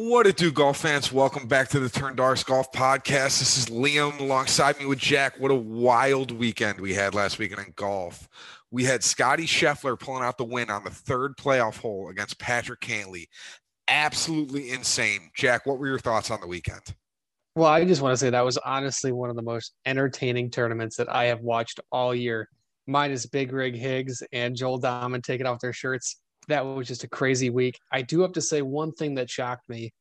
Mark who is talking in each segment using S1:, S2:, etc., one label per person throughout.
S1: What it do, golf fans? Welcome back to the Turndogs Golf Podcast. This is Liam alongside me with Jack. What a wild weekend we had last weekend in golf. We had Scotty Scheffler pulling out the win on the third playoff hole against Patrick Cantlay. Absolutely insane. Jack, what were your thoughts on the weekend?
S2: Well, I just want to say that was honestly one of the most entertaining tournaments that I have watched all year. Minus Big Rig Higgs and Joel Dahmen taking off their shirts that was just a crazy week. I do have to say one thing that shocked me.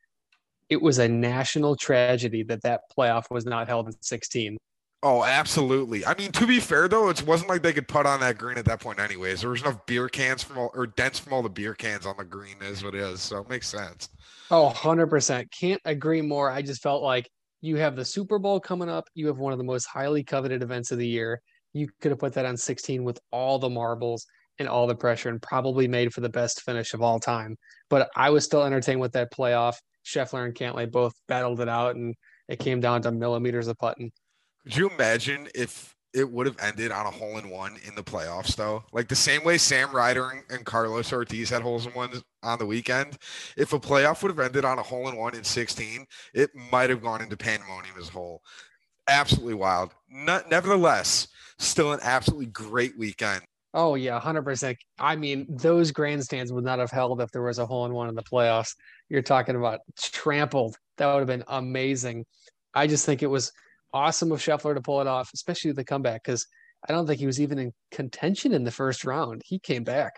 S2: It was a national tragedy that that playoff was not held in 16.
S1: Oh, absolutely. I mean, to be fair though, it wasn't like they could put on that green at that point, anyways. There was enough beer cans from all or dents from all the beer cans on the green, is what it is. So it makes sense.
S2: Oh, 100%. Can't agree more. I just felt like you have the Super Bowl coming up. You have one of the most highly coveted events of the year. You could have put that on 16 with all the marbles and all the pressure and probably made for the best finish of all time. But I was still entertained with that playoff. Scheffler and Cantlay both battled it out, and it came down to millimeters of putting.
S1: Could you imagine if it would have ended on a hole in one in the playoffs, though? Like the same way Sam Ryder and, and Carlos Ortiz had holes in ones on the weekend. If a playoff would have ended on a hole in one in 16, it might have gone into pandemonium as a whole. Absolutely wild. Not, nevertheless, still an absolutely great weekend.
S2: Oh yeah, hundred percent. I mean, those grandstands would not have held if there was a hole in one in the playoffs. You're talking about trampled. That would have been amazing. I just think it was awesome of Scheffler to pull it off, especially the comeback, because I don't think he was even in contention in the first round. He came back.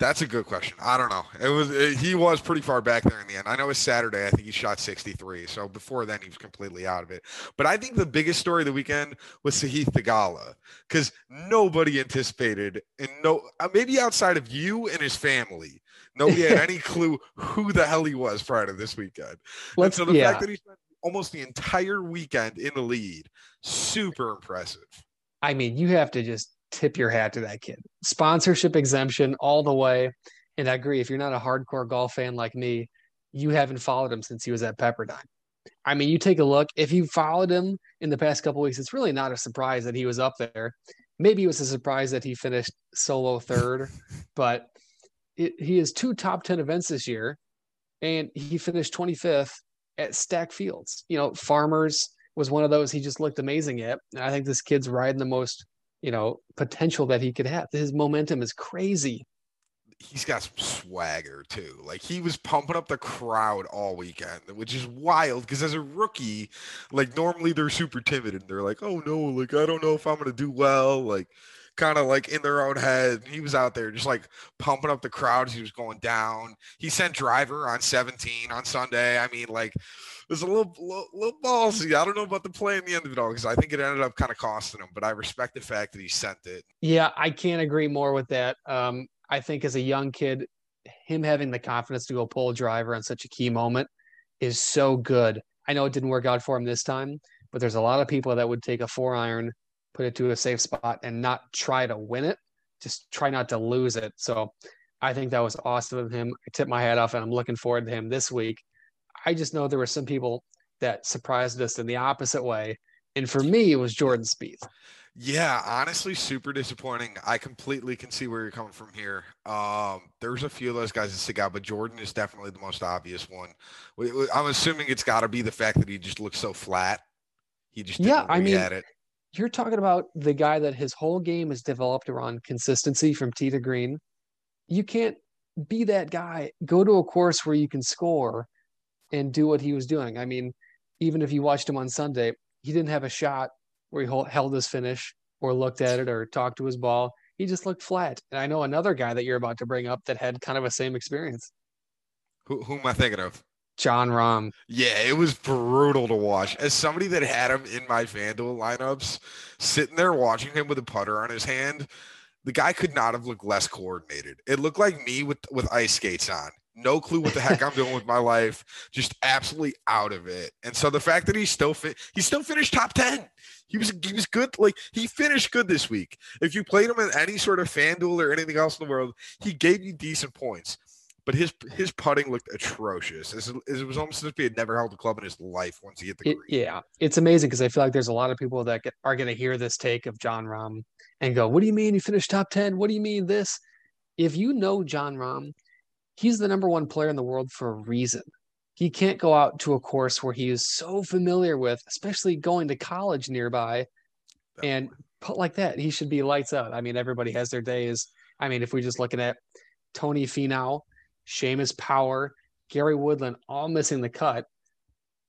S1: That's a good question. I don't know. It was it, he was pretty far back there in the end. I know it's Saturday. I think he shot 63. So before then, he was completely out of it. But I think the biggest story of the weekend was Sahith Theegala because nobody anticipated, and no, uh, maybe outside of you and his family, nobody had any clue who the hell he was prior to this weekend. Let's, and so the yeah. fact that he spent almost the entire weekend in the lead, super impressive.
S2: I mean, you have to just tip your hat to that kid. Sponsorship exemption all the way. And I agree, if you're not a hardcore golf fan like me, you haven't followed him since he was at Pepperdine. I mean, you take a look. If you followed him in the past couple weeks, it's really not a surprise that he was up there. Maybe it was a surprise that he finished solo third, but it, he has two top 10 events this year, and he finished 25th at Stack Fields. You know, Farmers was one of those he just looked amazing at. And I think this kid's riding the most you know, potential that he could have. His momentum is crazy.
S1: He's got some swagger too. Like he was pumping up the crowd all weekend, which is wild because as a rookie, like normally they're super timid and they're like, "Oh no, like I don't know if I'm going to do well." Like kind of like in their own head. He was out there just like pumping up the crowd as he was going down. He sent driver on 17 on Sunday. I mean, like was a little, little, little ballsy. I don't know about the play in the end of it all because I think it ended up kind of costing him, but I respect the fact that he sent it.
S2: Yeah, I can't agree more with that. Um, I think as a young kid, him having the confidence to go pull a driver on such a key moment is so good. I know it didn't work out for him this time, but there's a lot of people that would take a four iron, put it to a safe spot, and not try to win it, just try not to lose it. So I think that was awesome of him. I tip my hat off, and I'm looking forward to him this week I just know there were some people that surprised us in the opposite way. And for me, it was Jordan Spieth.
S1: Yeah, honestly, super disappointing. I completely can see where you're coming from here. Um, there's a few of those guys that stick out, but Jordan is definitely the most obvious one. I'm assuming it's got to be the fact that he just looks so flat. He just yeah, I mean, it.
S2: you're talking about the guy that his whole game is developed around consistency from tee to green. You can't be that guy. Go to a course where you can score and do what he was doing. I mean, even if you watched him on Sunday, he didn't have a shot where he held his finish or looked at it or talked to his ball. He just looked flat. And I know another guy that you're about to bring up that had kind of a same experience.
S1: Who, who am I thinking of?
S2: Jon Rahm.
S1: Yeah, it was brutal to watch. As somebody that had him in my FanDuel lineups, sitting there watching him with a putter on his hand, the guy could not have looked less coordinated. It looked like me with with ice skates on no clue what the heck I'm doing with my life, just absolutely out of it. And so the fact that he still fit, he still finished top 10. He was he was good. Like he finished good this week. If you played him in any sort of FanDuel or anything else in the world, he gave you decent points. But his his putting looked atrocious. It was almost as if he had never held a club in his life once he hit the green.
S2: It, yeah, it's amazing because I feel like there's a lot of people that get, are going to hear this take of Jon Rahm and go, "What do you mean you finished top ten? What do you mean this?" If you know Jon Rahm, he's the number one player in the world for a reason. he can't go out to a course where he is so familiar with, especially going to college nearby, and put like that. He should be lights out. I mean, everybody has their days. I mean, if we're just looking at Tony Finau, Seamus Power, Gary Woodland, all missing the cut.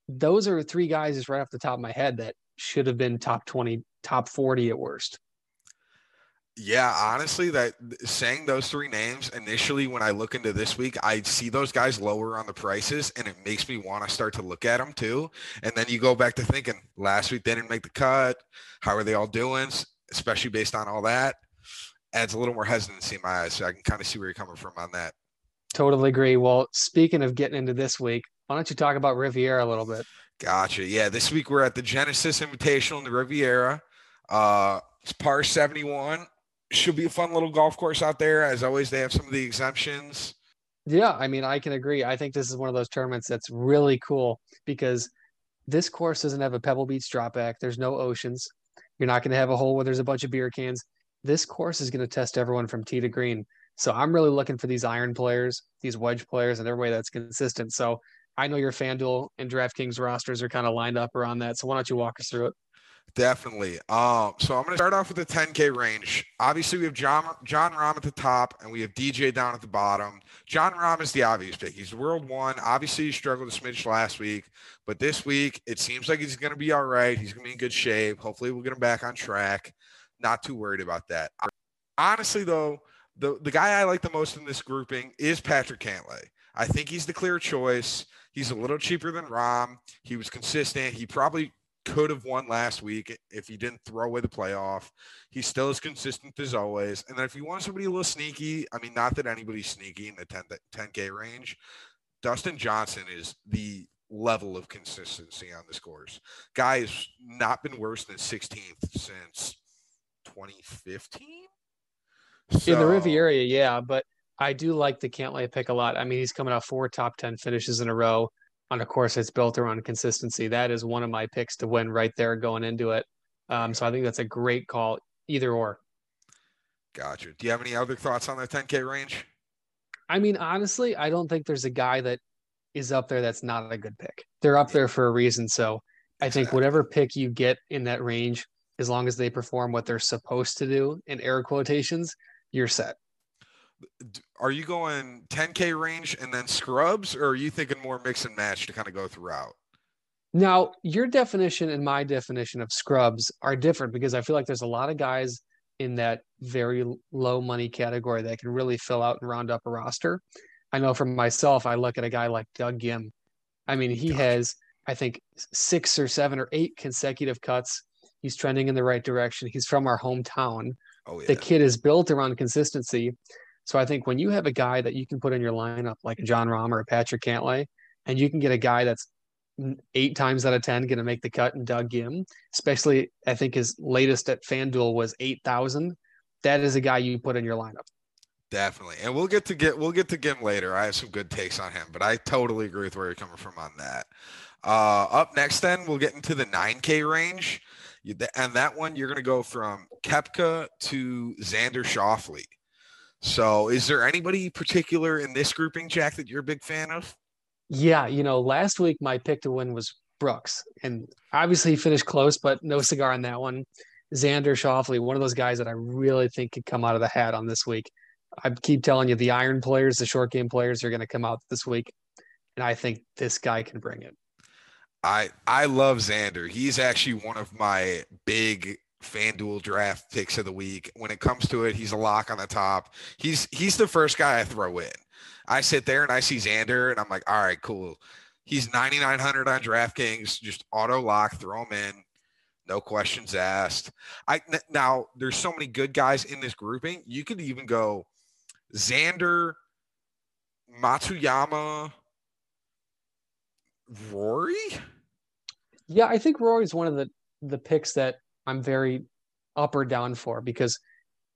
S2: Those are three guys just right off the top of my head that should have been top 20, top 40 at worst.
S1: Yeah, honestly, that saying those three names initially when I look into this week, I see those guys lower on the prices and it makes me want to start to look at them too. And then you go back to thinking last week they didn't make the cut. How are they all doing? Especially based on all that. Adds a little more hesitancy in my eyes. So I can kind of see where you're coming from on that.
S2: Totally agree. Well, speaking of getting into this week, why don't you talk about Riviera a little bit?
S1: Gotcha. Yeah, this week we're at the Genesis Invitational in the Riviera. Uh, it's par 71 should be a fun little golf course out there. As always, they have some of the exemptions.
S2: Yeah, I mean, I can agree. I think this is one of those tournaments that's really cool because this course doesn't have a Pebble Beach drop back. There's no oceans. You're not going to have a hole where there's a bunch of beer cans. This course is going to test everyone from tee to green. So I'm really looking for these iron players, these wedge players, and everybody that's consistent. So I know your FanDuel and DraftKings rosters are kind of lined up around that. So why don't you walk us through it?
S1: Definitely. Um, so I'm going to start off with the 10K range. Obviously, we have Jon Jon Rahm at the top, and we have DJ down at the bottom. John Rahm is the obvious pick. He's world one. Obviously, he struggled a smidge last week, but this week it seems like he's going to be all right. He's going to be in good shape. Hopefully, we'll get him back on track. Not too worried about that. Honestly, though, the the guy I like the most in this grouping is Patrick Cantlay. I think he's the clear choice. He's a little cheaper than Rahm. He was consistent. He probably could have won last week if he didn't throw away the playoff. He's still as consistent as always. And then if you want somebody a little sneaky, I mean, not that anybody's sneaky in the 10, 10K range, Dustin Johnson is the level of consistency on the scores. Guy has not been worse than 16th since 2015.
S2: So, in the Riviera, yeah, but I do like the Cantlay pick a lot. I mean, he's coming off four top 10 finishes in a row on a course that's built around consistency. That is one of my picks to win right there going into it. Um, so I think that's a great call, either or.
S1: Gotcha. Do you have any other thoughts on the 10K range?
S2: I mean, honestly, I don't think there's a guy that is up there that's not a good pick. They're up there for a reason. So I think whatever pick you get in that range, as long as they perform what they're supposed to do in air quotations, you're set
S1: are you going 10k range and then scrubs or are you thinking more mix and match to kind of go throughout?
S2: Now your definition and my definition of scrubs are different because i feel like there's a lot of guys in that very low money category that can really fill out and round up a roster. I know for myself i look at a guy like doug ghim. I mean he has i think six or seven or eight consecutive cuts. He's trending in the right direction. He's from our hometown. Oh, yeah. the kid is built around consistency so I think when you have a guy that you can put in your lineup like a Jon Rahm or a Patrick Cantlay, and you can get a guy that's eight times out of ten going to make the cut and Doug Ghim, especially I think his latest at FanDuel was eight thousand. That is a guy you put in your lineup.
S1: Definitely, and we'll get to get we'll get to Ghim later. I have some good takes on him, but I totally agree with where you're coming from on that. Uh, up next, then we'll get into the 9K range, and that one you're going to go from Koepka to Xander Schauffele. So, is there anybody particular in this grouping, Jack, that you're a big fan of?
S2: Yeah, you know, last week my pick to win was Brooks, and obviously he finished close, but no cigar on that one. Xander Schauffele, one of those guys that I really think could come out of the hat on this week. I keep telling you, the iron players, the short game players are going to come out this week, and I think this guy can bring it.
S1: I I love Xander. He's actually one of my big FanDuel draft picks of the week. When it comes to it, he's a lock on the top. He's he's the first guy I throw in. I sit there and I see Xander and I'm like, all right, cool. He's 9,900 on DraftKings. Just auto lock, throw him in. No questions asked. I now there's so many good guys in this grouping. You could even go Xander, Matsuyama, Rory.
S2: Yeah, I think Rory's one of the the picks that I'm very up or down for because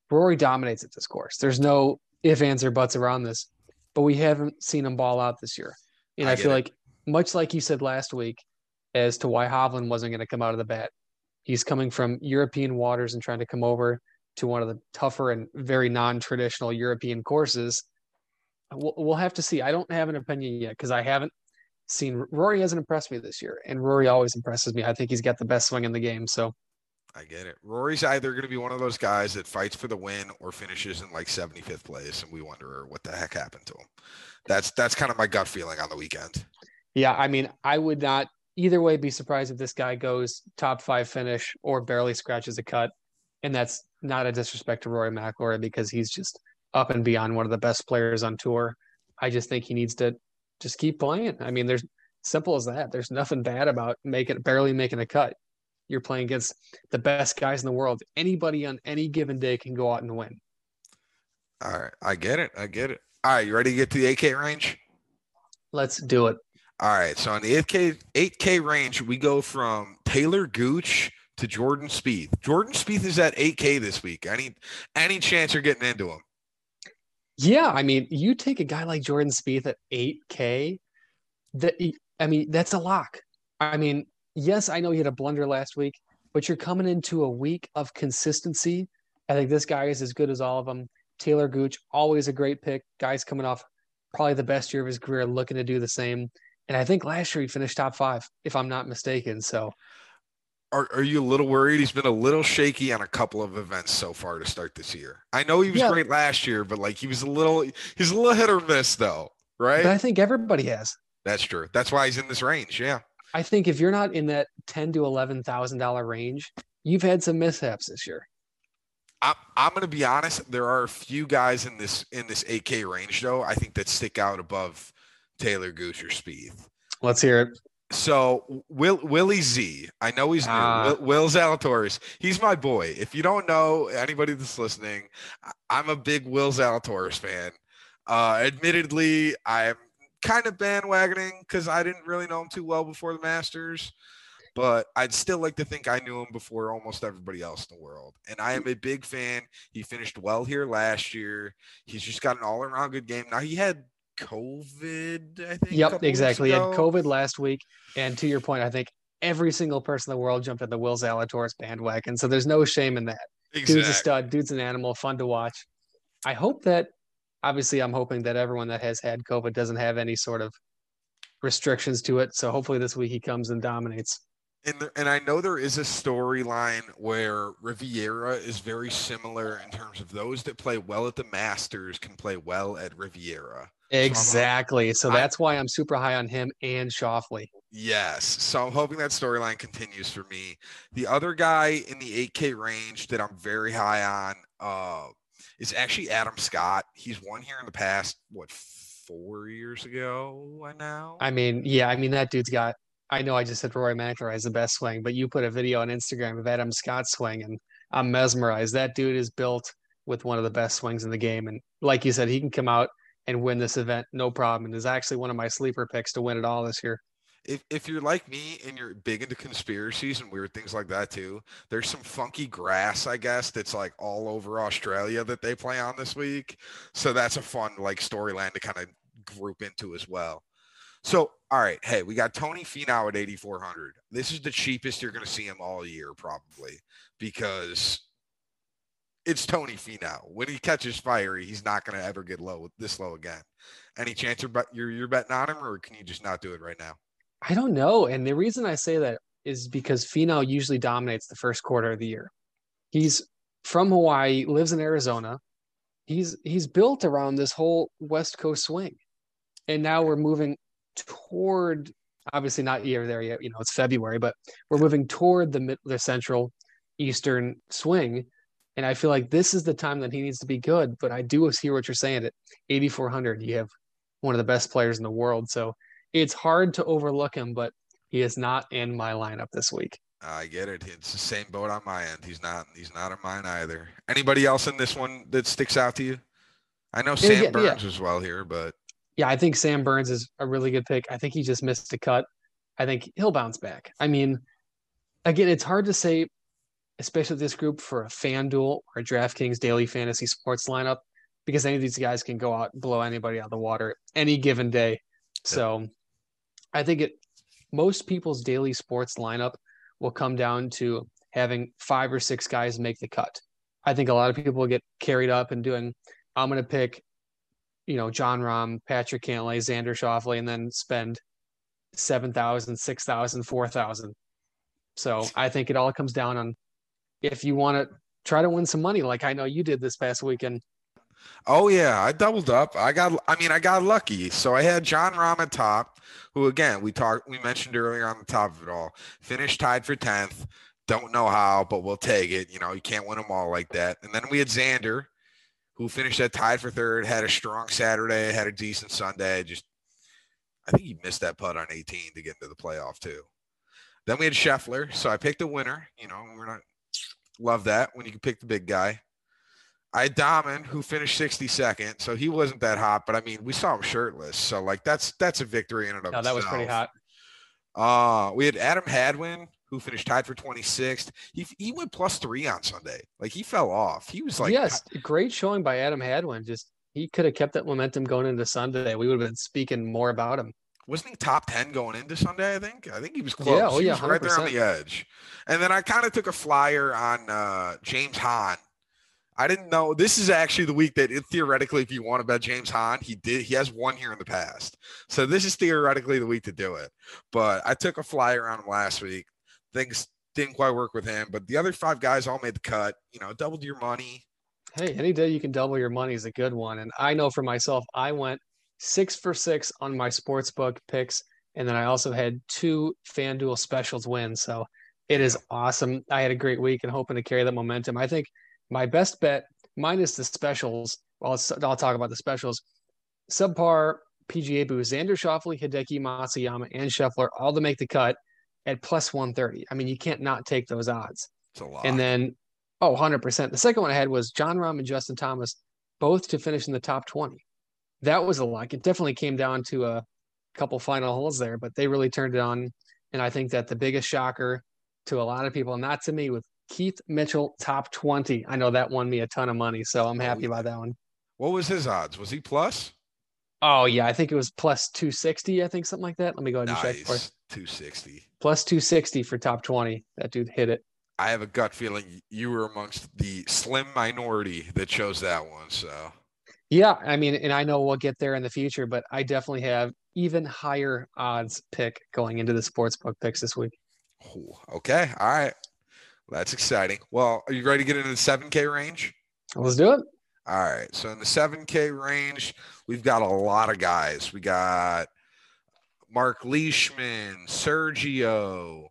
S2: Rory dominates at this course. There's no if, ands, or buts around this, but we haven't seen him ball out this year. And I, I feel it. like, much like you said last week, as to why Hovland wasn't going to come out of the bat, he's coming from European waters and trying to come over to one of the tougher and very non-traditional European courses. We'll, we'll have to see. I don't have an opinion yet because I haven't seen Rory hasn't impressed me this year, and Rory always impresses me. I think he's got the best swing in the game. So
S1: I get it. Rory's either going to be one of those guys that fights for the win or finishes in like 75th place, and we wonder what the heck happened to him. That's that's kind of my gut feeling on the weekend.
S2: Yeah, I mean, I would not either way be surprised if this guy goes top five finish or barely scratches a cut, and that's not a disrespect to Rory McIlroy because he's just up and beyond one of the best players on tour. I just think he needs to just keep playing. I mean, there's simple as that. There's nothing bad about making barely making a cut. You're playing against the best guys in the world. Anybody on any given day can go out and win.
S1: All right, I get it. I get it. All right, you ready to get to the 8K range?
S2: Let's do it.
S1: All right, so on the 8K 8K range, we go from Taylor Gooch to Jordan Spieth. Jordan Spieth is at 8K this week. Any any chance you're getting into him?
S2: Yeah, I mean, you take a guy like Jordan Spieth at 8K, that I mean, that's a lock. I mean, yes, I know he had a blunder last week, but you're coming into a week of consistency. I think this guy is as good as all of them. Taylor Gooch, always a great pick. Guy's coming off probably the best year of his career, looking to do the same. And I think last year he finished top five, if I'm not mistaken. So
S1: are, are you a little worried? He's been a little shaky on a couple of events so far to start this year. I know he was yeah. great last year, but like he was a little he's a little hit or miss though, right?
S2: But I think everybody has.
S1: That's true. That's why he's in this range. Yeah.
S2: I think if you're not in that ten to eleven thousand dollar range, you've had some mishaps this year.
S1: I'm, I'm going to be honest. There are a few guys in this in this 8K range though. I think that stick out above Taylor Gooch or Spieth.
S2: Let's hear it.
S1: So Will Willie Z, I know he's new. Uh, Will, Will Zalatoris, he's my boy. If you don't know anybody that's listening, I'm a big Will Zalatoris fan. Uh, admittedly, I'm kind of bandwagoning because I didn't really know him too well before the Masters, but I'd still like to think I knew him before almost everybody else in the world. And I am a big fan. He finished well here last year. He's just got an all around good game. Now he had COVID, I think.
S2: Yep, exactly. He had COVID last week. And to your point, I think every single person in the world jumped at the Will Zalatoris bandwagon. So there's no shame in that. Exactly. Dude's a stud. Dude's an animal. Fun to watch. I hope that, obviously, I'm hoping that everyone that has had COVID doesn't have any sort of restrictions to it. So hopefully this week he comes and dominates.
S1: And, the, and I know there is a storyline where Riviera is very similar in terms of those that play well at the Masters can play well at Riviera.
S2: Exactly. So, so that's I, why I'm super high on him and Schauffele.
S1: Yes. So I'm hoping that storyline continues for me. The other guy in the 8K range that I'm very high on uh, is actually Adam Scott. He's won here in the past, what, four years ago I now?
S2: I mean, yeah, I mean, that dude's got, I know I just said Rory McIlroy has the best swing, but you put a video on Instagram of Adam Scott swing and I'm mesmerized. That dude is built with one of the best swings in the game. And like you said, he can come out and win this event no problem and is actually one of my sleeper picks to win it all this year
S1: if, if you're like me and you're big into conspiracies and weird things like that too, there's some funky grass, I guess, that's like all over Australia that they play on this week. So that's a fun like storyline to kind of group into as well. So, all right, hey, we got Tony Finau at 8,400. This is the cheapest you're going to see him all year, probably, because it's Tony Finau. When he catches fire, he's not going to ever get low this low again. Any chance you're, you're you're betting on him, or can you just not do it right now?
S2: I don't know. And the reason I say that is because Finau usually dominates the first quarter of the year. He's from Hawaii, lives in Arizona. He's he's built around this whole West Coast swing, and now we're moving toward obviously not year there yet. You know, it's February, but we're moving toward the the central eastern swing and I feel like this is the time that he needs to be good. But I do hear what you're saying. At 8,400, you have one of the best players in the world. So it's hard to overlook him, but he is not in my lineup this week.
S1: I get it. It's the same boat on my end. He's not. He's not in mine either. Anybody else in this one that sticks out to you? I know Sam yeah, Burns yeah. as well here, but
S2: yeah, I think Sam Burns is a really good pick. I think he just missed a cut. I think he'll bounce back. I mean, again, it's hard to say especially this group for a FanDuel or a DraftKings daily fantasy sports lineup, because any of these guys can go out and blow anybody out of the water any given day. So I think it most people's daily sports lineup will come down to having five or six guys make the cut. I think a lot of people get carried up and doing, I'm going to pick, you know, Jon Rahm, Patrick Cantlay, Xander Schauffele, and then spend 7,000, 6,000, 4,000. So I think it all comes down on if you want to try to win some money, like I know you did this past weekend.
S1: Oh yeah, I doubled up. I got I mean I got lucky. So I had Jon Rahm at top, who again we talked we mentioned earlier on the top of it all, finished tied for 10th. Don't know how, but we'll take it. You know, you can't win them all like that. And then we had Xander, who finished at tied for third, had a strong Saturday, had a decent Sunday. Just I think he missed that putt on 18 to get into the playoff too. Then we had Scheffler. So I picked a winner. You know, we're not love that when you can pick the big guy. I had Dahmen, who finished 62nd, so he wasn't that hot, but I mean, we saw him shirtless, so like that's that's a victory in and of
S2: no,
S1: itself.
S2: that was pretty hot.
S1: Uh, we had Adam Hadwin, who finished tied for 26th. He he went plus three on Sunday. Like he fell off. He was like,
S2: yes, great showing by Adam Hadwin. Just he could have kept that momentum going into Sunday. We would have been speaking more about him.
S1: Wasn't he top 10 going into Sunday? I think. I think he was close.
S2: Yeah, oh,
S1: he
S2: yeah,
S1: was right there on the edge. And then I kind of took a flyer on uh, James Hahn. I didn't know this is actually the week that it, theoretically, if you want to bet James Hahn, he did. He has one here in the past, so this is theoretically the week to do it. But I took a flyer on him last week. Things didn't quite work with him, but the other five guys all made the cut. You know, doubled your money.
S2: Hey, any day you can double your money is a good one. And I know for myself, I went six for six on my sports book picks. And then I also had two FanDuel specials wins. So it is awesome. I had a great week and hoping to carry that momentum. I think my best bet, minus the specials, well, I'll, I'll talk about the specials. Subpar PGA boost, Xander Schauffele, Hideki Matsuyama, and Scheffler all to make the cut at plus 130. I mean, you can't not take those odds.
S1: It's a lot.
S2: And then, oh, 100%. The second one I had was Jon Rahm and Justin Thomas, both to finish in the top 20. That was a lot. It definitely came down to a couple final holes there, but they really turned it on. And I think that the biggest shocker to a lot of people, not to me, with Keith Mitchell top 20. I know that won me a ton of money. So I'm happy about that one.
S1: what was his odds? Was he plus?
S2: Oh, yeah. I think it was plus 260. I think something like that. Let me go ahead and check for.
S1: Nice, two sixty.
S2: Plus 260 for top 20. That dude hit it.
S1: I have a gut feeling you were amongst the slim minority that chose that one. So
S2: Yeah, I mean, and I know we'll get there in the future, but I definitely have even higher odds pick going into the sports book picks this week.
S1: Ooh, okay, all right, that's exciting. Well, are you ready to get into the seven K range?
S2: Let's do it.
S1: All right, so in the seven K range, we've got a lot of guys. We got Mark Leishman, Sergio,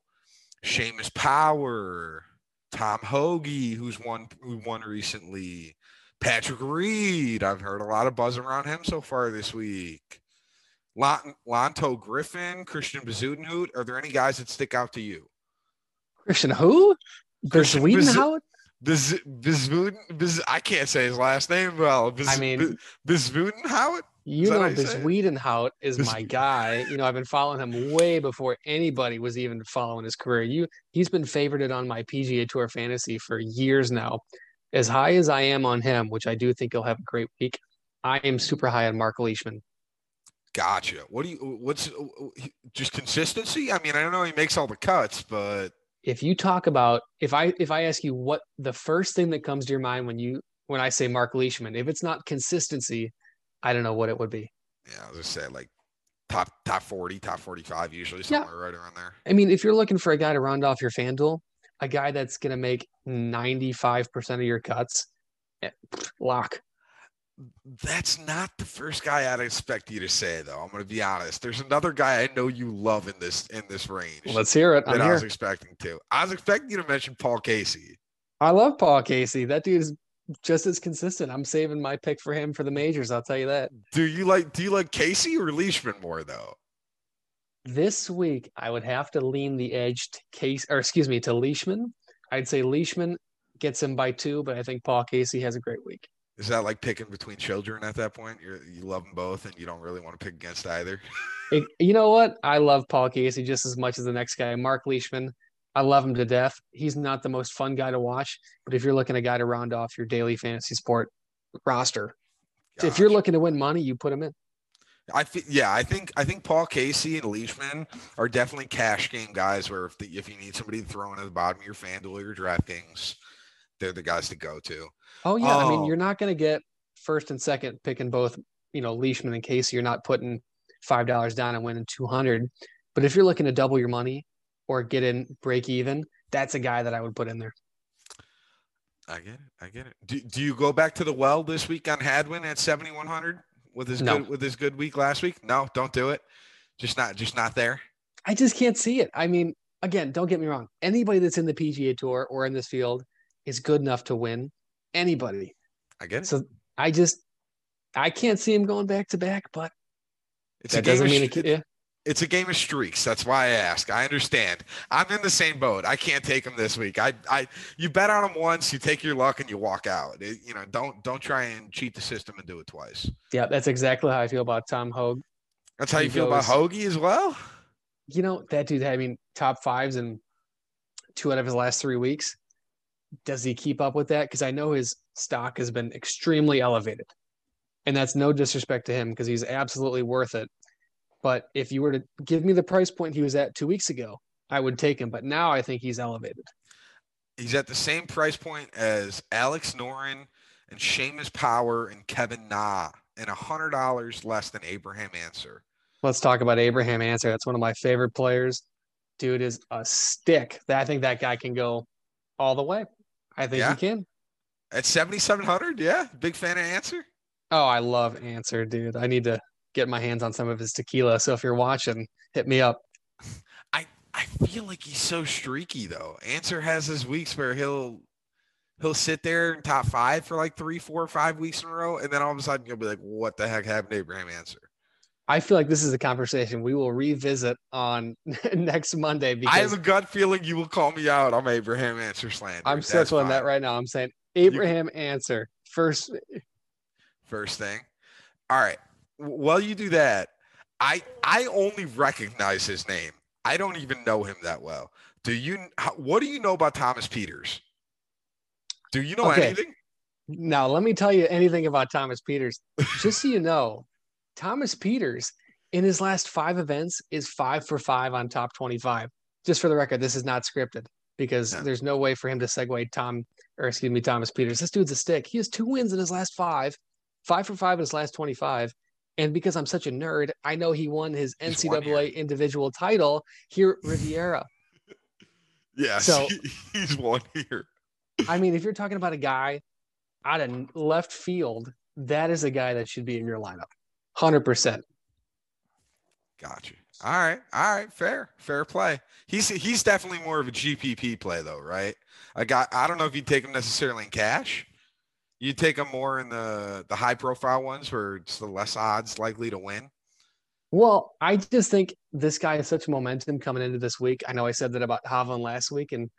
S1: Seamus Power, Tom Hoge, who's won who won recently, Patrick Reed. I've heard a lot of buzz around him so far this week. Lon- Lanto Griffin, Christiaan Bezuidenhout. Are there any guys that stick out to you?
S2: Christian who?
S1: Biz, Bizvuden, Biz, I can't say his last name well. Uh, Biz,
S2: I mean-
S1: Bizvudenhout?
S2: You know,
S1: how
S2: this
S1: say it?
S2: Wiedenhout is
S1: Bis-
S2: my guy. You know, I've been following him way before anybody was even following his career. You, he's been favorited on my PGA Tour fantasy for years now. As high as I am on him, which I do think he'll have a great week, I am super high on Mark Leishman.
S1: Gotcha. What do you? What's uh, uh, just consistency? I mean, I don't know he makes all the cuts, but
S2: if you talk about if I if I ask you what the first thing that comes to your mind when you when I say Mark Leishman, if it's not consistency, I don't know what it would be.
S1: yeah, I was just saying like top top forty, top forty five, usually
S2: Yeah.
S1: somewhere right around there.
S2: I mean, if you're looking for a guy to round off your FanDuel, a guy that's going to make 95% of your cuts, eh, lock.
S1: That's not the first guy I'd expect you to say, though. I'm going to be honest. There's another guy I know you love in this in this range
S2: Let's hear it. I'm
S1: that I was expecting to. I was expecting you to mention Paul Casey.
S2: I love Paul Casey. That dude is just as consistent. I'm saving my pick for him for the majors. I'll tell you that.
S1: Do you like do you like Casey or Leishman more though?
S2: This week, I would have to lean the edge to Case, or excuse me, to Leishman. I'd say Leishman gets him by two, but I think Paul Casey has a great week.
S1: Is that like picking between children at that point? You're, you love them both, and you don't really want to pick against either.
S2: It- you know what? I love Paul Casey just as much as the next guy, Mark Leishman. I love him to death. He's not the most fun guy to watch, but if you're looking a guy to round off your daily fantasy sport roster, if you're looking to win money, you put him in.
S1: I think, yeah, I think, I think Paul Casey and Leishman are definitely cash game guys. Where if the, if you need somebody to throw in at the bottom of your FanDuel or your DraftKings, they're the guys to go to.
S2: Oh yeah, I mean
S1: Oh.
S2: you're not going to get first and second picking both. You know Leishman and Casey. You're not putting five dollars down and winning two hundred. But if you're looking to double your money or get in break even, that's a guy that I would put in there.
S1: I get it. I get it. Do, do you go back to the well this week on Hadwin at 7100 with his
S2: No.
S1: good with his good week last week? No, don't do it. Just not just not there.
S2: I just can't see it. I mean, again, don't get me wrong. Anybody that's in the PGA Tour or in this field is good enough to win. Anybody.
S1: I get it.
S2: So I just I can't see him going back to back, but
S1: it's
S2: that
S1: a game
S2: doesn't
S1: of,
S2: mean it. Yeah.
S1: it's a game of streaks. That's why I ask. I understand. I'm in the same boat. I can't take him this week. I I you bet on him once, you take your luck and you walk out. It- you know, don't don't try and cheat the system and do it twice.
S2: Yeah, that's exactly how I feel about Tom Hoge.
S1: That's how
S2: He
S1: you feel about
S2: goes-
S1: Hoge as well?
S2: You know, that dude, I mean, top fives in two out of his last three weeks. Does he keep up with that? Because I know his stock has been extremely elevated. And that's no disrespect to him because he's absolutely worth it. But if you were to give me the price point he was at two weeks ago, I would take him. But now I think he's elevated.
S1: He's at the same price point as Alex Noren and Seamus Power and Kevin Na, and hundred dollars less than Abraham Ancer.
S2: Let's talk about Abraham Ancer. That's one of my favorite players. Dude is a stick. I think that guy can go all the way. I think
S1: Yeah?
S2: he can.
S1: At seventy seven hundred, yeah. Big fan of Ancer.
S2: Oh, I love Ancer, dude. I need to get my hands on some of his tequila. So if you're watching, hit me up.
S1: I I feel like he's so streaky though. Ancer has his weeks where he'll he'll sit there in top five for like three, four, five weeks in a row, and then all of a sudden you'll be like, "What the heck happened to Abraham Ancer?"
S2: I feel like this is a conversation we will revisit on next Monday
S1: I have a gut feeling you will call me out on Abraham Ancer slander.
S2: I'm circling that right now. I'm saying Abraham Ancer first.
S1: first thing. All right. While you do that, I I only recognize his name. I don't even know him that well. Do you? What do you know about Thomas Pieters? Do you know
S2: Okay.
S1: anything?
S2: Now, let me tell you anything about Thomas Pieters. Just so you know, Thomas Pieters in his last five events is five for five on top 25. Just for the record, this is not scripted because
S1: Yeah.
S2: there's no way for him to segue Tom, or excuse me, Thomas Pieters. This dude's a stick. He has two wins in his last five, five for five in his last 25. And because I'm such a nerd, I know he won his NCAA individual title here at Riviera.
S1: yeah.
S2: So-
S1: he's one here.
S2: I mean, if you're talking about a guy out of left field, that is a guy that should be in your lineup. 100%.
S1: Gotcha. All right. All right. Fair. Fair play. He's he's definitely more of a GPP play though, right? I got. I don't know if you take him necessarily in cash. You take him more in the the high profile ones where it's the less odds likely to win.
S2: Well, I just think this guy has such momentum coming into this week. I know I said that about Hovland last week and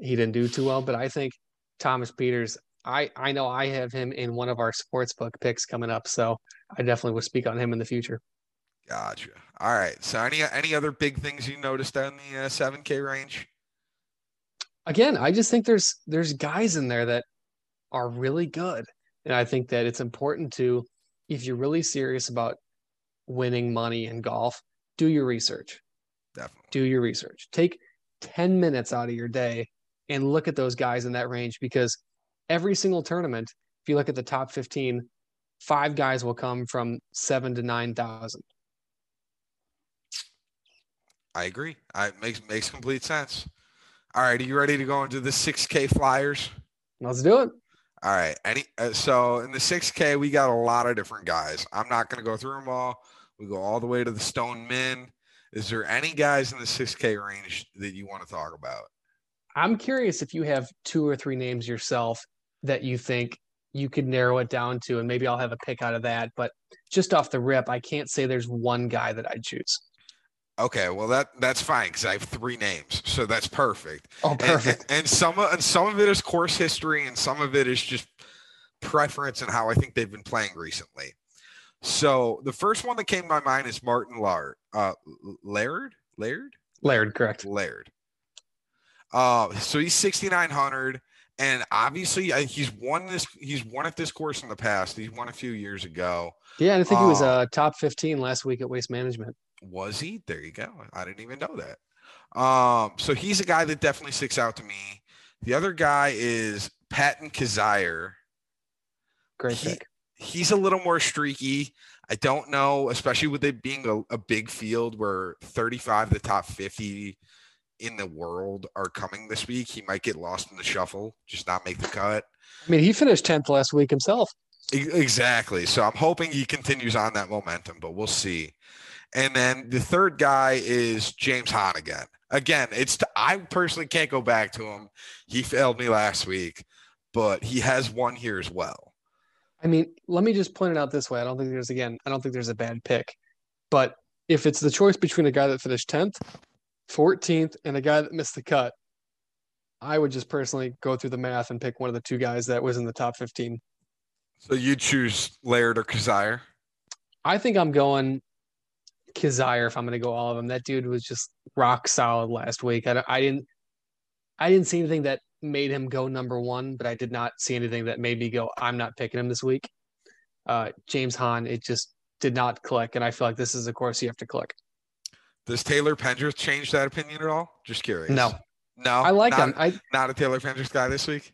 S2: he didn't do too well, but I think Thomas Pieters, I, I know I have him in one of our sportsbook picks coming up. So I definitely will speak on him in the future.
S1: Gotcha. All right. So any any other big things you noticed on the uh, 7K range?
S2: Again, I just think there's there's guys in there that are really good. And I think that it's important to, if you're really serious about winning money in golf, do your research.
S1: Definitely.
S2: do your research. Take 10 minutes out of your day and look at those guys in that range because every single tournament, if you look at the top 15, five guys will come from seven to 9,000.
S1: I agree. I it makes makes complete sense. All right. Are you ready to go into the 6K flyers?
S2: Let's do it.
S1: All right. Any uh, so in the 6K, we got a lot of different guys. I'm not going to go through them all. We go all the way to the Stone Men. Is there any guys in the 6K range that you want to talk about?
S2: I'm curious if you have two or three names yourself that you think you could narrow it down to, and maybe I'll have a pick out of that. But just off the rip, I can't say there's one guy that I'd choose.
S1: Okay, well that that's fine because I have three names, so that's perfect.
S2: Oh,
S1: And-
S2: perfect.
S1: And, and some of and some of it is course history, and some of it is just preference and how I think they've been playing recently. So the first one that came to my mind is Martin Lard, uh, Laird, Laird,
S2: Laird, correct.
S1: Laird. Uh, so he's 6,900, and obviously uh, he's won this. He's won at this course in the past. He's won a few years ago.
S2: Yeah, and I think he was
S1: Oh.
S2: uh, top 15 last week at Waste Management.
S1: Was he? There you go. I didn't even know that. Um, so he's a guy that definitely sticks out to me. The other guy is Patton Kizzire.
S2: Great
S1: He-
S2: pick.
S1: He's a little more streaky. I don't know, especially with it being a, a big field where 35 of the top 50 in the world are coming this week. He might get lost in the shuffle, just not make the cut.
S2: I mean, he finished 10th last week himself.
S1: Exactly. So I'm hoping he continues on that momentum, but we'll see. And then the third guy is James Hahn again. Again, it's t- I personally can't go back to him. He failed me last week, but he has one here as well.
S2: I mean, let me just point it out this way. I don't think there's again, I don't think there's a bad pick. But if it's the choice between a guy that finished 10th, 14th, and a guy that missed the cut, I would just personally go through the math and pick one of the two guys that was in the top 15.
S1: So you choose Laird or Kizzire?
S2: I think I'm going Kizzire if I'm going to go all of them. That dude was just rock solid last week. I, I didn't I didn't see anything that made him go number one, but I did not see anything that made me go, I'm not picking him this week. Uh, James Hahn, it just did not click, and I feel like this is a course you have to click.
S1: Does Taylor Pendrith change that opinion at all? Just curious.
S2: No,
S1: no,
S2: I like
S1: not,
S2: him. I
S1: not a Taylor Pendrith guy this week.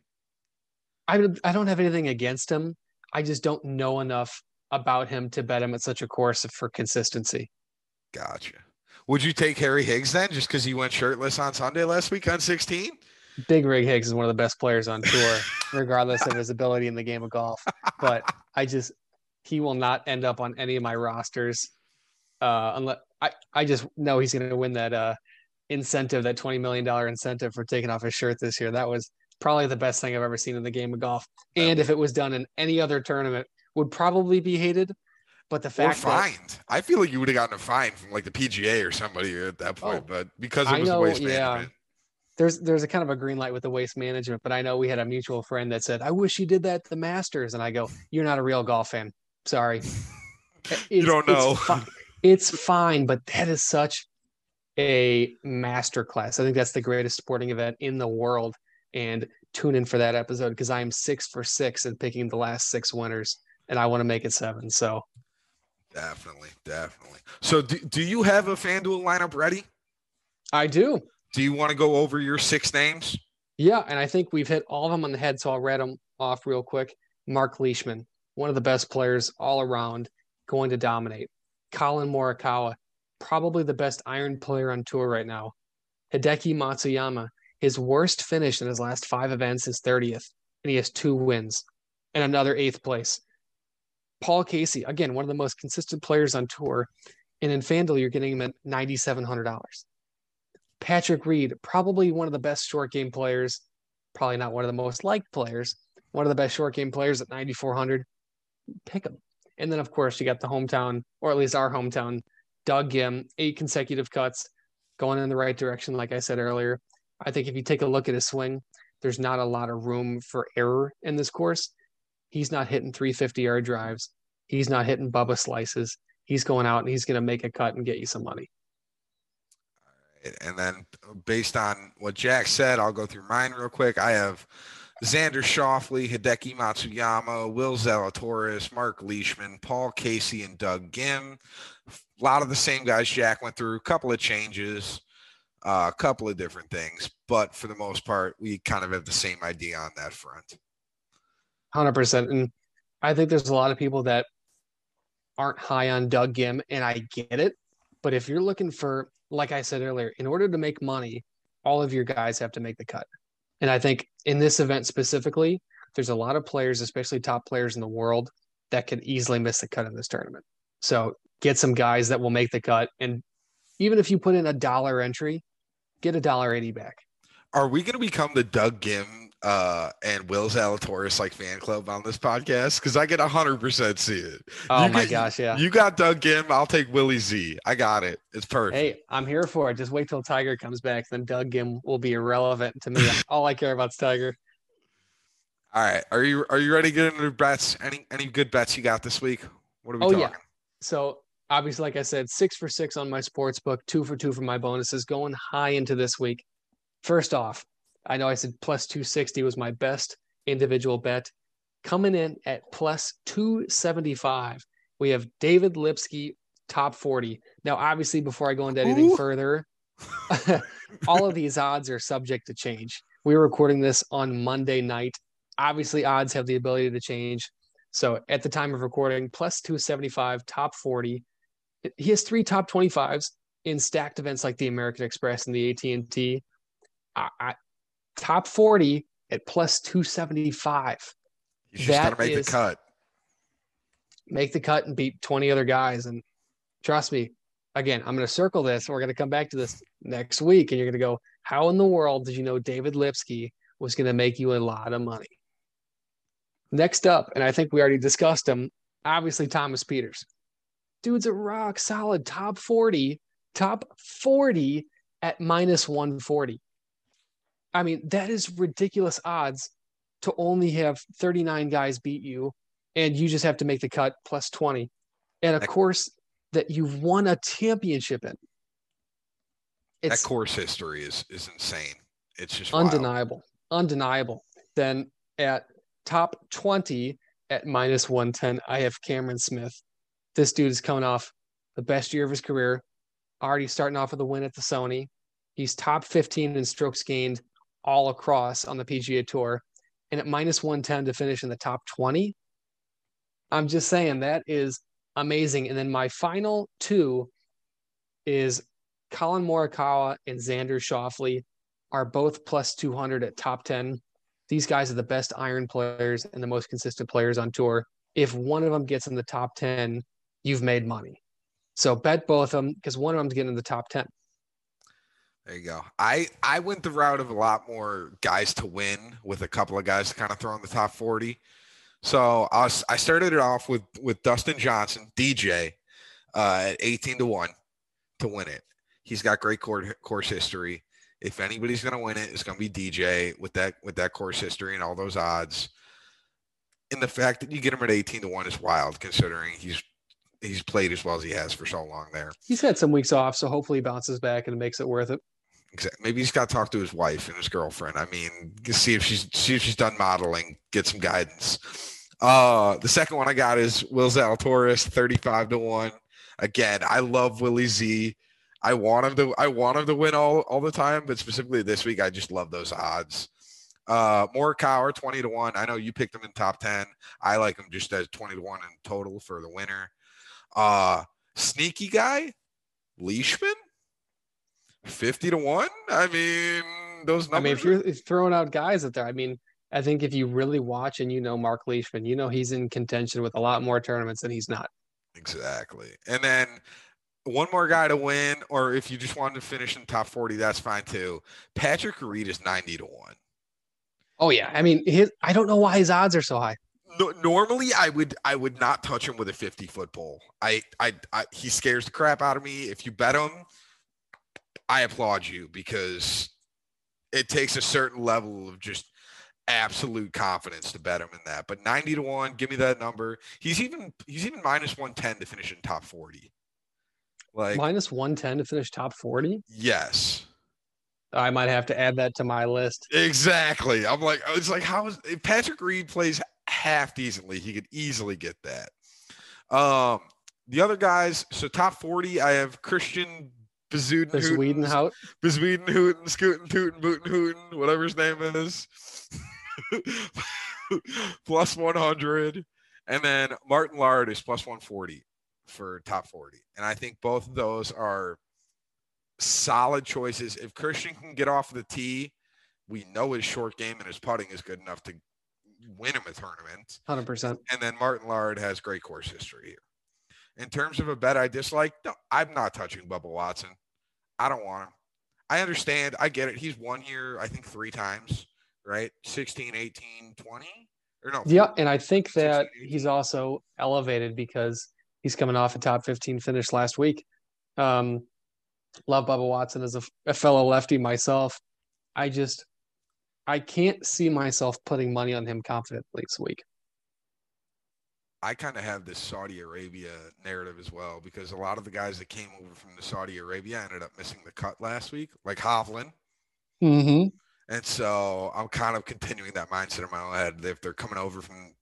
S2: I I don't have anything against him. I just don't know enough about him to bet him at such a course for consistency.
S1: Gotcha. Would you take Harry Higgs then, just because he went shirtless on Sunday last week on 16?
S2: Big Rig Higgs is one of the best players on tour, regardless of his ability in the game of golf. But I just he will not end up on any of my rosters uh, unless I, I just know he's going to win that uh, incentive, that twenty million dollar incentive for taking off his shirt this year. That was probably the best thing I've ever seen in the game of golf. And if it was done in any other tournament, would probably be hated. But the fact
S1: or fined, that, I feel like you would have gotten a fine from like the PGA or somebody at that point. Oh, but because it was know, waste yeah. management,
S2: there's there's a kind of a green light with the waste management. But I know we had a mutual friend that said, "I wish you did that at the Masters," and I go, "You're not a real golf fan. Sorry."
S1: you don't know.
S2: It's, it's fine, but that is such a masterclass. I think that's the greatest sporting event in the world. And tune in for that episode because I am six for six in picking the last six winners, and I want to make it seven. So
S1: Definitely, definitely. So, do, do you have a FanDuel lineup ready?
S2: I do.
S1: Do you want to go over your six names?
S2: Yeah, and I think we've hit all of them on the head, so I'll read them off real quick. Mark Leishman, one of the best players all around, going to dominate. Collin Morikawa, probably the best iron player on tour right now. Hideki Matsuyama, his worst finish in his last five events is 30th, and he has two wins and another eighth place. Paul Casey, again, one of the most consistent players on tour. And in FanDuel, you're getting him at $9,700. Patrick Reed, probably one of the best short game players, probably not one of the most liked players, one of the best short game players at 9,400. Pick him. And then, of course, you got the hometown, or at least our hometown, Doug Ghim, eight consecutive cuts, going in the right direction, like I said earlier. I think if you take a look at his swing, there's not a lot of room for error in this course. He's not hitting 350 yard drives. He's not hitting Bubba slices. He's going out and he's going to make a cut and get you some money.
S1: And then, based on what Jack said, I'll go through mine real quick. I have Xander Schauffele, Hideki Matsuyama, Will Zalatoris, Mark Leishman, Paul Casey, and Doug Ghim. A lot of the same guys Jack went through. A couple of changes, uh, a couple of different things, but for the most part, we kind of have the same idea on that front.
S2: Hundred percent, and I think there's a lot of people that aren't high on Doug Ghim, and I get it. But if you're looking for, like I said earlier, in order to make money, all of your guys have to make the cut. And I think in this event specifically, there's a lot of players, especially top players in the world, that could easily miss the cut in this tournament. So get some guys that will make the cut. And even if you put in a dollar entry, get a dollar eighty back.
S1: Are we going to become the Doug Ghim uh, and Will Zalatoris like fan club on this podcast because I get hundred percent see it.
S2: Oh
S1: you
S2: my
S1: get,
S2: gosh, yeah.
S1: You got Doug Ghim. I'll take Willie Z. I got it. It's perfect.
S2: Hey, I'm here for it. Just wait till Tiger comes back, then Doug Ghim will be irrelevant to me. All I care about is Tiger.
S1: All right, are you are you ready to get into bets? Any any good bets you got this week? What are we oh, talking? Yeah.
S2: So obviously, like I said, six for six on my sports book, two for two for my bonuses, going high into this week. First off, I know I said plus 260 was my best individual bet. Coming in at plus 275, we have David Lipsky, top 40. Now, obviously, before I go into anything Ooh. further, all of these odds are subject to change. We're recording this on Monday night. Obviously, odds have the ability to change. So at the time of recording, plus 275, top 40. He has three top 25s in stacked events like the American Express and the AT&T. I, I, top 40 at plus 275.
S1: He's just got to make the cut.
S2: Make the cut and beat 20 other guys. And trust me, again, I'm going to circle this. And we're going to come back to this next week. And you're going to go, how in the world did you know David Lipsky was going to make you a lot of money? Next up, and I think we already discussed him, obviously Thomas Pieters. Dude's a rock solid top 40, top 40 at minus 140. I mean, that is ridiculous odds to only have 39 guys beat you and you just have to make the cut plus 20. And of course, that you've won a championship in.
S1: It's that course history is is insane. It's just
S2: undeniable. Wild. Undeniable. Then at top 20 at minus 110, I have Cameron Smith. This dude is coming off the best year of his career, already starting off with a win at the Sony. He's top 15 in strokes gained all across on the PGA Tour. And at minus 110 to finish in the top 20, I'm just saying that is amazing. And then my final two is Collin Morikawa and Xander Schauffele are both plus 200 at top 10. These guys are the best iron players and the most consistent players on tour. If one of them gets in the top 10, you've made money. So bet both of them because one of them's getting in the top 10.
S1: There you go. I I went the route of a lot more guys to win with a couple of guys to kind of throw in the top 40. So I was, I started it off with with Dustin Johnson, DJ, uh, at 18 to 1 to win it. He's got great course history. If anybody's going to win it, it's going to be DJ with that with that course history and all those odds. And the fact that you get him at 18 to 1 is wild considering he's he's played as well as he has for so long there.
S2: He's had some weeks off, so hopefully he bounces back and makes it worth it.
S1: Exactly. Maybe he's got to talk to his wife and his girlfriend. I mean, see if she's see if she's done modeling, get some guidance. Uh, the second one I got is Will Zalatoris, 35 to 1. Again, I love Willie Z. I want him to I want him to win all, all the time, but specifically this week, I just love those odds. Uh Morikawa, 20 to 1. I know you picked him in top 10. I like him just as 20 to 1 in total for the winner. Uh sneaky guy, Leishman, 50 to 1. I mean, those numbers. I
S2: mean, if you're throwing out guys out there, I mean, I think if you really watch and you know Mark Leishman, you know he's in contention with a lot more tournaments than he's not.
S1: Exactly. And then one more guy to win, or if you just wanted to finish in top 40, that's fine too. Patrick Reed is 90 to 1.
S2: Oh yeah. I mean, his I don't know why his odds are so high.
S1: No, normally I would I would not touch him with a 50 foot pole. I, I I he scares the crap out of me. If you bet him, I applaud you because it takes a certain level of just absolute confidence to bet him in that. But 90 to 1, give me that number. He's even he's even minus 110 to finish in top 40.
S2: Like minus 110 to finish top 40?
S1: Yes.
S2: I might have to add that to my list.
S1: Exactly. I'm like, it's like how is if Patrick Reed plays half decently, he could easily get that. Um, the other guys, so top 40, I have Christiaan Bezuidenhout,
S2: Bezuidenhout,
S1: Bezuidenhouten, Scooten, Tooten, Booten, Hooten, whatever his name is. plus 100. And then Martin Laird is plus 140 for top 40. And I think both of those are solid choices. If Christiaan can get off the tee, we know his short game and his putting is good enough to win him a tournament.
S2: 100%.
S1: And then Martin Laird has great course history here. In terms of a bet I dislike, no, I'm not touching Bubba Watson. I don't want him. I understand. I get it. He's won here, I think, three times right? 16, 18, 20? Or no?
S2: Yeah, and I think that 16, he's also elevated because he's coming off a top 15 finish last week. Um, love Bubba Watson as a, a fellow lefty myself. I just I can't see myself putting money on him confidently this week.
S1: I kind of have this Saudi Arabia narrative as well because a lot of the guys that came over from the Saudi Arabia ended up missing the cut last week, like Hovland.
S2: Mm-hmm.
S1: And so I'm kind of continuing that mindset in my own head. If they're coming over from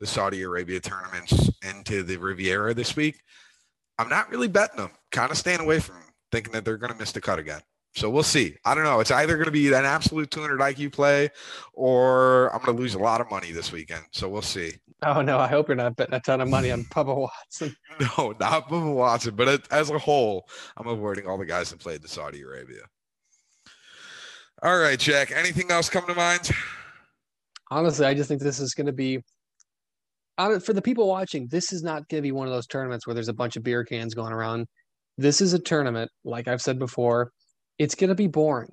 S1: the Saudi Arabia tournaments into the Riviera this week, I'm not really betting them. Kind of staying away from them, thinking that they're going to miss the cut again. So we'll see. I don't know. It's either going to be an absolute 200 IQ play or I'm going to lose a lot of money this weekend. So we'll see.
S2: Oh, no. I hope you're not betting a ton of money on Bubba Watson.
S1: No, not Bubba Watson. But as a whole, I'm avoiding all the guys that played to Saudi Arabia. All right, Jack. Anything else come to mind?
S2: Honestly, I just think this is going to be for the people watching. This is not going to be one of those tournaments where there's a bunch of beer cans going around. This is a tournament, like I've said before. It's going to be boring,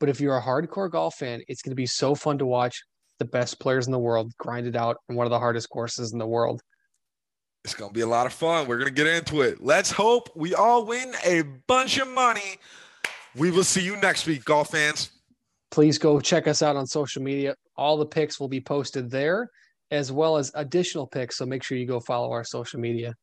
S2: but if you're a hardcore golf fan, it's going to be so fun to watch the best players in the world grind it out on one of the hardest courses in the world.
S1: It's going to be a lot of fun. We're going to get into it. Let's hope we all win a bunch of money. We will see you next week, golf fans.
S2: Please go check us out on social media. All the picks will be posted there, as well as additional picks. So make sure you go follow our social media.